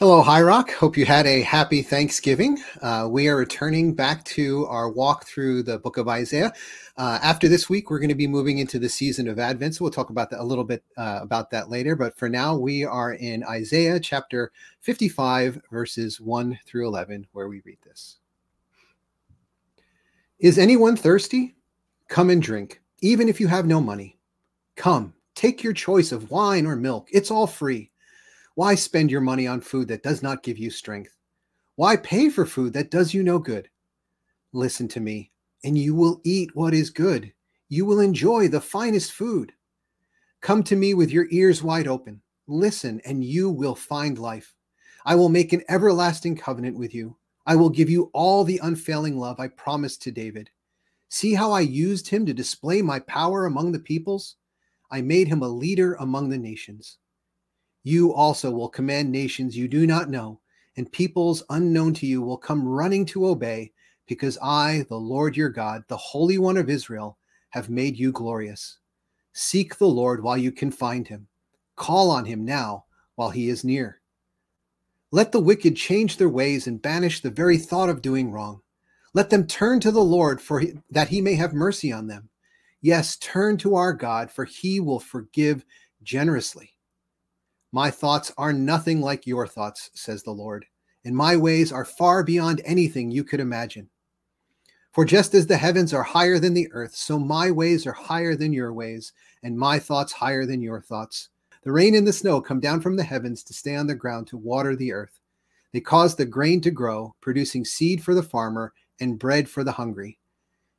Hello, High Rock. Hope you had a happy Thanksgiving. Uh, we are returning back to our walk through the book of Isaiah. Uh, after this week, we're going to be moving into the season of Advent. So we'll talk about that a little bit uh, about that later. But for now, we are in Isaiah chapter 55, verses 1 through 11, where we read this Is anyone thirsty? Come and drink, even if you have no money. Come, take your choice of wine or milk. It's all free. Why spend your money on food that does not give you strength? Why pay for food that does you no good? Listen to me, and you will eat what is good. You will enjoy the finest food. Come to me with your ears wide open. Listen, and you will find life. I will make an everlasting covenant with you. I will give you all the unfailing love I promised to David. See how I used him to display my power among the peoples? I made him a leader among the nations. You also will command nations you do not know, and peoples unknown to you will come running to obey, because I, the Lord your God, the Holy One of Israel, have made you glorious. Seek the Lord while you can find him. Call on him now while he is near. Let the wicked change their ways and banish the very thought of doing wrong. Let them turn to the Lord for he, that he may have mercy on them. Yes, turn to our God, for he will forgive generously. My thoughts are nothing like your thoughts, says the Lord, and my ways are far beyond anything you could imagine. For just as the heavens are higher than the earth, so my ways are higher than your ways, and my thoughts higher than your thoughts. The rain and the snow come down from the heavens to stay on the ground to water the earth. They cause the grain to grow, producing seed for the farmer and bread for the hungry.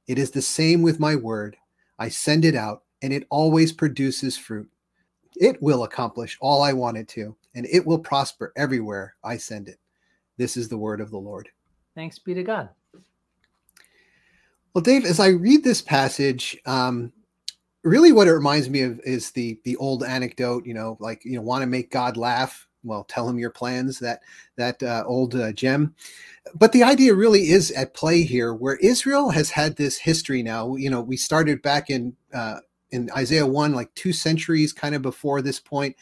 It is the same with my word. I send it out, and it always produces fruit. It will accomplish all I want it to, and it will prosper everywhere I send it. This is the word of the Lord. Thanks be to God. Well, Dave, as I read this passage, um, really what it reminds me of is the the old anecdote. You know, like you know, want to make God laugh. Well, tell him your plans. That that uh, old uh, gem. But the idea really is at play here, where Israel has had this history now. You know, we started back in uh, in Isaiah 1, like two centuries kind of before this point.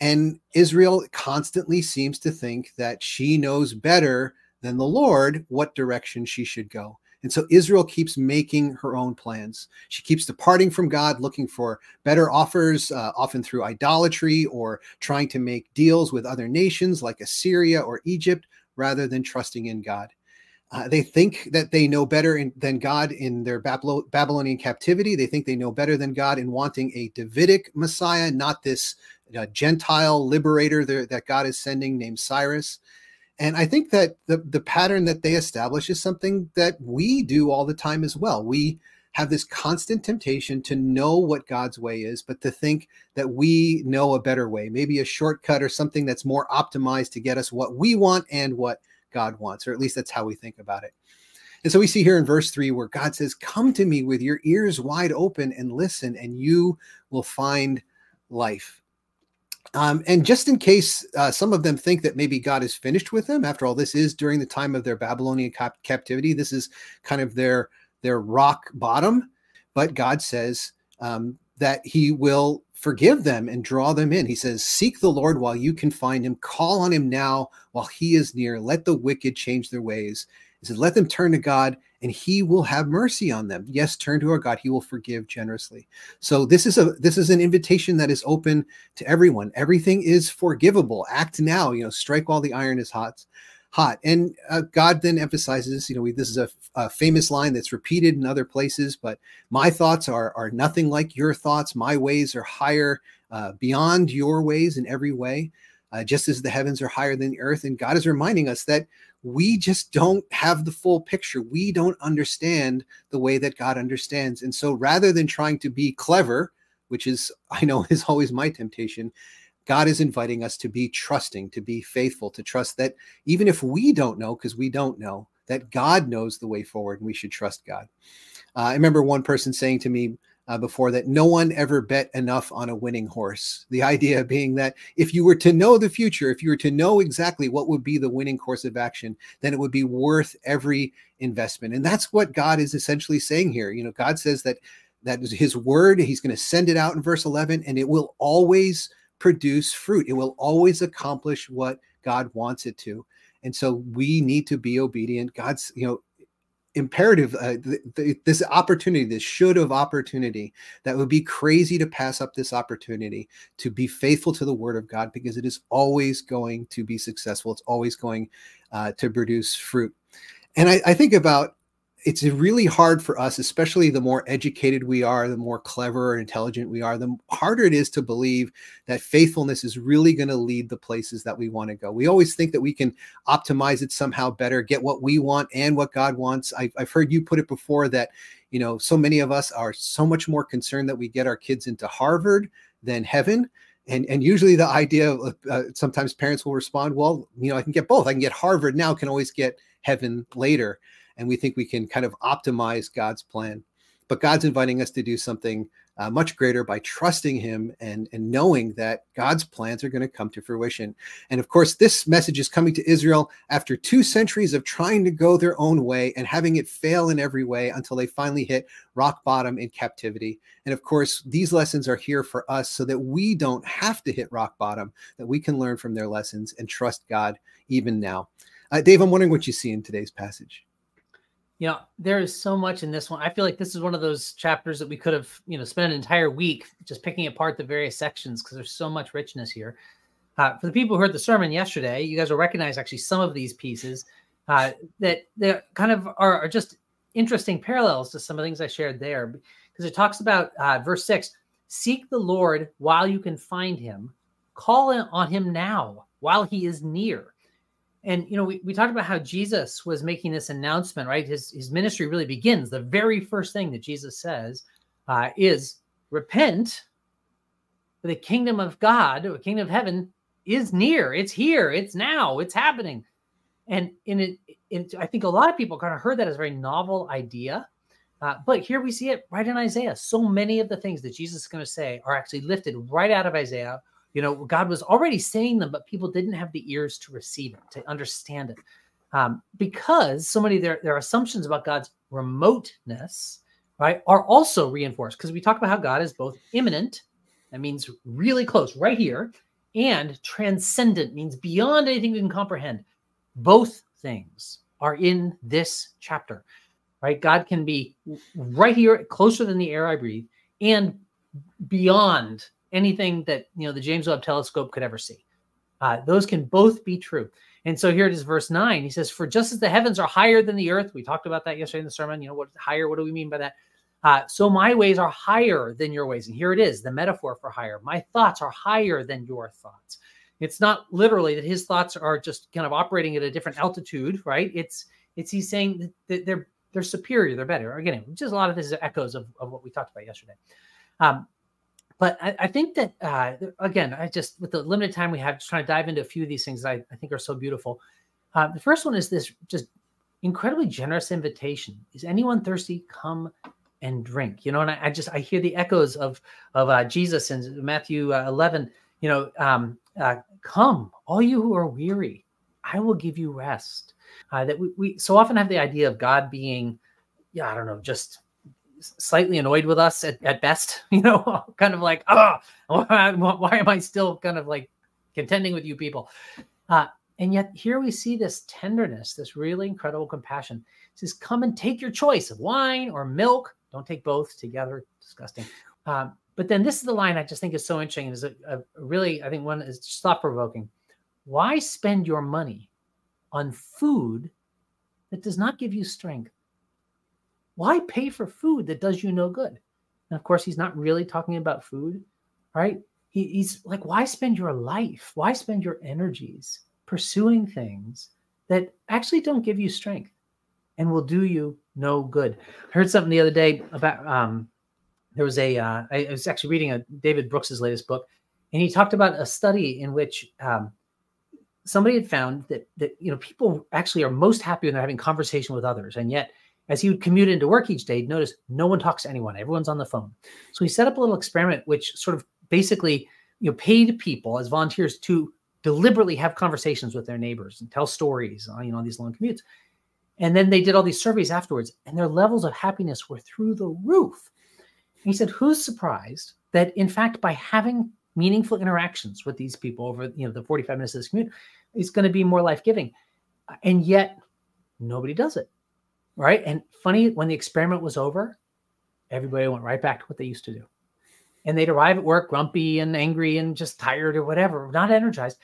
And Israel constantly seems to think that she knows better than the Lord what direction she should go. And so Israel keeps making her own plans. She keeps departing from God, looking for better offers, uh, often through idolatry or trying to make deals with other nations like Assyria or Egypt, rather than trusting in God. Uh, they think that they know better in, than God in their Babylonian captivity. They think they know better than God in wanting a Davidic Messiah, not this uh, Gentile liberator there, that God is sending named Cyrus. And I think that the, the pattern that they establish is something that we do all the time as well. We have this constant temptation to know what God's way is, but to think that we know a better way, maybe a shortcut or something that's more optimized to get us what we want and what God wants, or at least that's how we think about it. And so we see here in verse three where God says, Come to me with your ears wide open and listen, and you will find life. Um, and just in case uh, some of them think that maybe God is finished with them, after all, this is during the time of their Babylonian cap- captivity. This is kind of their their rock bottom. But God says um, that He will forgive them and draw them in. He says, Seek the Lord while you can find him. Call on him now while he is near. Let the wicked change their ways. He says, Let them turn to God and he will have mercy on them. Yes, turn to our God. He will forgive generously. So this is a this is an invitation that is open to everyone. Everything is forgivable. Act now, you know, strike while the iron is hot hot. And uh, God then emphasizes, you know, we, this is a, famous line that's repeated in other places, but my thoughts are, are nothing like your thoughts. My ways are higher uh, beyond your ways in every way, uh, just as the heavens are higher than the earth. And God is reminding us that we just don't have the full picture. We don't understand the way that God understands. And so rather than trying to be clever, which is, I know, is always my temptation, God is inviting us to be trusting, to be faithful, to trust that even if we don't know, because we don't know, that God knows the way forward and we should trust God. Uh, I remember one person saying to me uh, before that no one ever bet enough on a winning horse. The idea being that if you were to know the future, if you were to know exactly what would be the winning course of action, then it would be worth every investment. And that's what God is essentially saying here. You know, God says that that is his word, he's going to send it out in verse 11, and it will always produce fruit. It will always accomplish what God wants it to. And so we need to be obedient. God's, you know, imperative uh, th- th- this opportunity this should of opportunity that would be crazy to pass up this opportunity to be faithful to the word of god because it is always going to be successful it's always going uh, to produce fruit and I, I think about it's really hard for us, especially the more educated we are, the more clever and intelligent we are, the harder it is to believe that faithfulness is really going to lead the places that we want to go. We always think that we can optimize it somehow better, get what we want and what God wants. I've, I've heard you put it before that, you know, so many of us are so much more concerned that we get our kids into Harvard than heaven. And, and usually the idea of uh, sometimes parents will respond, well, you know, I can get both. I can get Harvard now, can always get heaven later and we think we can kind of optimize God's plan. But God's inviting us to do something uh, much greater by trusting Him and, and knowing that God's plans are going to come to fruition. And of course, this message is coming to Israel after two centuries of trying to go their own way and having it fail in every way until they finally hit rock bottom in captivity. And of course, these lessons are here for us so that we don't have to hit rock bottom, that we can learn from their lessons and trust God even now. Uh, Dave, I'm wondering what you see in today's passage you know there is so much in this one. I feel like this is one of those chapters that we could have you know spent an entire week just picking apart the various sections because there's so much richness here. Uh, for the people who heard the sermon yesterday you guys will recognize actually some of these pieces uh, that that kind of are, are, just interesting parallels to some of the things i shared there. Because it talks about uh, verse 6 seek the lord while you can find him. Call on him now while he is near and you know we, we talked about how jesus was making this announcement right? His his ministry really begins. The very first thing that jesus says uh, is repent the kingdom of god the kingdom of heaven is near. It's here. It's now. It's happening. And in it, it i think a lot of people kind of heard that as a very novel idea. Uh, but here we see it right in isaiah. So many of the things that jesus is going to say are actually lifted right out of isaiah you know, God was already saying them, but people didn't have the ears to receive it, to understand it. Um, because so many their, their assumptions about God's remoteness, right, are also reinforced. Because we talk about how God is both immanent, that means really close, right here, and transcendent means beyond anything we can comprehend. Both things are in this chapter, right? God can be right here, closer than the air I breathe, and beyond anything that you know the James Webb Telescope could ever see. Uh, those can both be true. And so here it is, verse nine. He says, "For just as the heavens are higher than the earth, we talked about that yesterday in the sermon. You know what higher? What do we mean by that? Uh, so my ways are higher than your ways. And here it is, the metaphor for higher. My thoughts are higher than your thoughts. It's not literally that his thoughts are just kind of operating at a different altitude, right? It's it's he's saying that they're they're superior, they're better. Again, just a lot of this is echoes of, of what we talked about yesterday. Um, but I, I think that uh, again, I just with the limited time we have, just trying to dive into a few of these things that I, I think are so beautiful. Uh, the first one is this just incredibly generous invitation: Is anyone thirsty? Come and drink. You know, and I, I just I hear the echoes of of uh, Jesus in Matthew uh, eleven. You know, um, uh, come, all you who are weary, I will give you rest. Uh, that we, we so often have the idea of God being, yeah, I don't know, just slightly annoyed with us at, at best, you know, kind of like, oh, why, am I still kind of like contending with you people? Uh, and yet here we see this tenderness, this really incredible compassion. It says, come and take your choice of wine or milk. Don't take both together. Disgusting. Um, but then this is the line I just think is so interesting. Is a, a really, I think one is thought provoking. Why spend your money on food that does not give you strength? Why pay for food that does you no good? And of course, he's not really talking about food, right? He, he's like, why spend your life? Why spend your energies pursuing things that actually don't give you strength and will do you no good? I heard something the other day about um, there was a uh, I was actually reading a David Brooks's latest book, and he talked about a study in which um, somebody had found that that you know people actually are most happy when they're having conversation with others, and yet as he would commute into work each day, he'd notice no one talks to anyone. Everyone's on the phone. So he set up a little experiment, which sort of basically you know paid people as volunteers to deliberately have conversations with their neighbors and tell stories on you know these long commutes. And then they did all these surveys afterwards, and their levels of happiness were through the roof. And he said, "Who's surprised that in fact by having meaningful interactions with these people over you know the 45 minutes of this commute it's going to be more life-giving and yet nobody does it right? And funny when the experiment was over everybody went right back to what they used to do. And they'd arrive at work grumpy and angry and just tired or whatever not energized.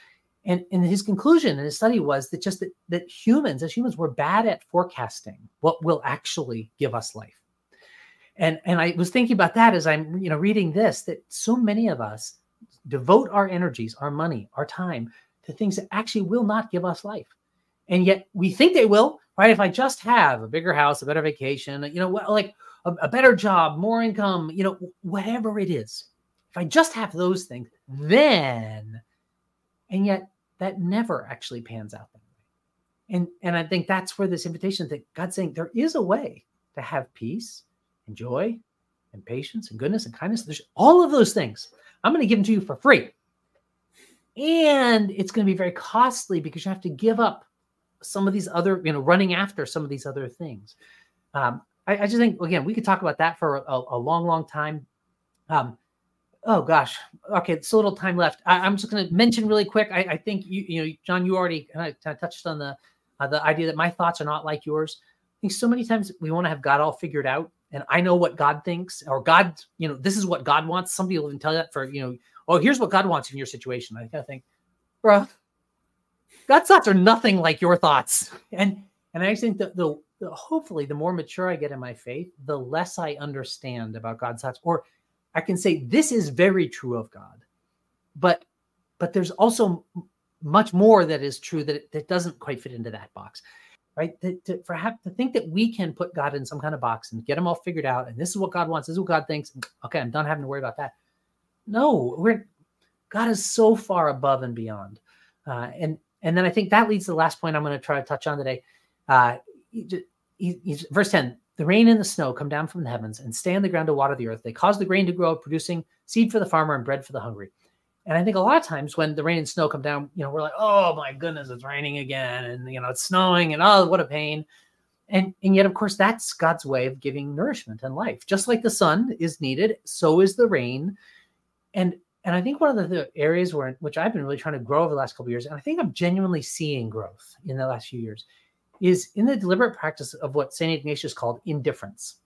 And, and his conclusion in his study was that just that, that humans as humans were bad at forecasting what will actually give us life. And and i was thinking about that as i'm you know reading this that so many of us devote our energies our money our time to things that actually will not give us life. And yet we think they will right if i just have a bigger house a better vacation you know like a, a better job more income you know whatever it is if i just have those things then and yet that never actually pans out and and i think that's where this invitation that god's saying there is a way to have peace and joy and patience and goodness and kindness. There's all of those things. I'm going to give them to you for free. And it's going to be very costly because you have to give up some of these other, you know, running after some of these other things. Um, I, I, just think, again, we could talk about that for a, a long, long time. Um, oh gosh, okay, so little time left. I, am just going to mention really quick. I, I, think you, you know, John, you already kind of touched on the uh, the idea that my thoughts are not like yours. I think so many times we want to have God all figured out, and I know what God thinks, or God, you know, this is what God wants. Somebody will even tell you that for, you know, oh, here's what God wants in your situation. I kind of think, bro, God's thoughts are nothing like your thoughts. And and I think that the, the hopefully the more mature I get in my faith, the less I understand about God's thoughts. Or I can say this is very true of God, but but there's also much more that is true that that doesn't quite fit into that box right? To, to, to think that we can put God in some kind of box and get him all figured out, and this is what God wants, this is what God thinks. Okay, I'm done having to worry about that. No, we're God is so far above and beyond, uh, and and then I think that leads to the last point I'm going to try to touch on today. Uh, he, he, verse ten: the rain and the snow come down from the heavens and stay on the ground to water the earth. They cause the grain to grow, producing seed for the farmer and bread for the hungry. And I think a lot of times when the rain and snow come down, you know, we're like, oh my goodness, it's raining again. And, you know, it's snowing and oh, what a pain. And, and yet, of course, that's God's way of giving nourishment and life. Just like the sun is needed, so is the rain. And and I think one of the, areas where which I've been really trying to grow over the last couple of years, and I think I'm genuinely seeing growth in the last few years, is in the deliberate practice of what St. Ignatius called indifference,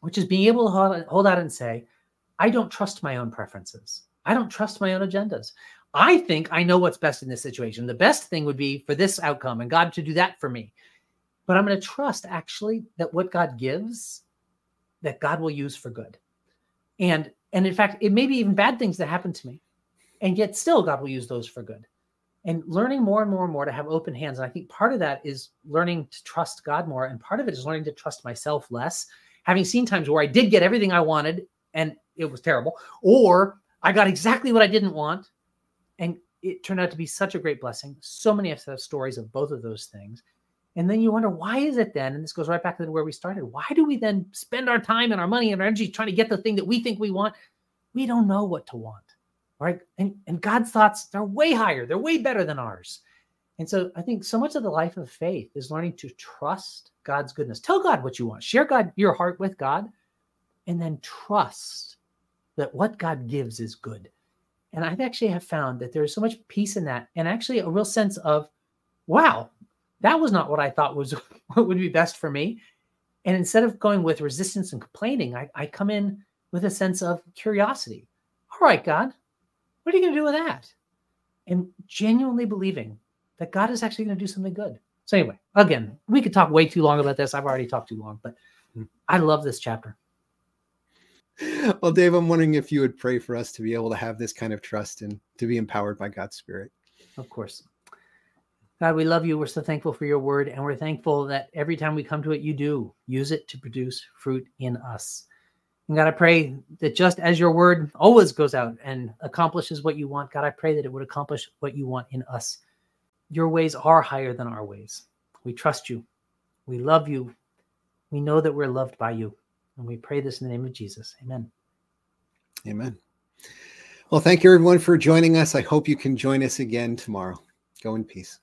which is being able to hold out and say, I don't trust my own preferences. I don't trust my own agendas. I think I know what's best in this situation. The best thing would be for this outcome and God to do that for me. But I'm going to trust actually that what God gives, that God will use for good. And and in fact, it may be even bad things that happen to me. And yet still God will use those for good. And learning more and more and more to have open hands. And I think part of that is learning to trust God more. And part of it is learning to trust myself less. Having seen times where I did get everything I wanted and it was terrible, or I got exactly what I didn't want. And it turned out to be such a great blessing. So many have stories of both of those things. And then you wonder, why is it then? And this goes right back to where we started. Why do we then spend our time and our money and our energy trying to get the thing that we think we want? We don't know what to want. Right. And, and God's thoughts, they're way higher, they're way better than ours. And so I think so much of the life of faith is learning to trust God's goodness. Tell God what you want. Share God your heart with God and then trust that what God gives is good. And I actually have found that there's so much peace in that, and actually a real sense of, wow, that was not what I thought was what would be best for me. And instead of going with resistance and complaining, I, I come in with a sense of curiosity. All right, God, what are you going to do with that? And genuinely believing that God is actually going to do something good. So, anyway, again, we could talk way too long about this. I've already talked too long, but hmm. I love this chapter well, Dave, I'm wondering if you would pray for us to be able to have this kind of trust and to be empowered by God's Spirit. Of course. God, we love you. We're so thankful for your word, and we're thankful that every time we come to it, you do use it to produce fruit in us. And God, I pray that just as your word always goes out and accomplishes what you want, God, I pray that it would accomplish what you want in us. Your ways are higher than our ways. We trust you. We love you. We know that we're loved by you. And we pray this in the name of Jesus. Amen. Amen. Well, thank you everyone for joining us. I hope you can join us again tomorrow. Go in peace.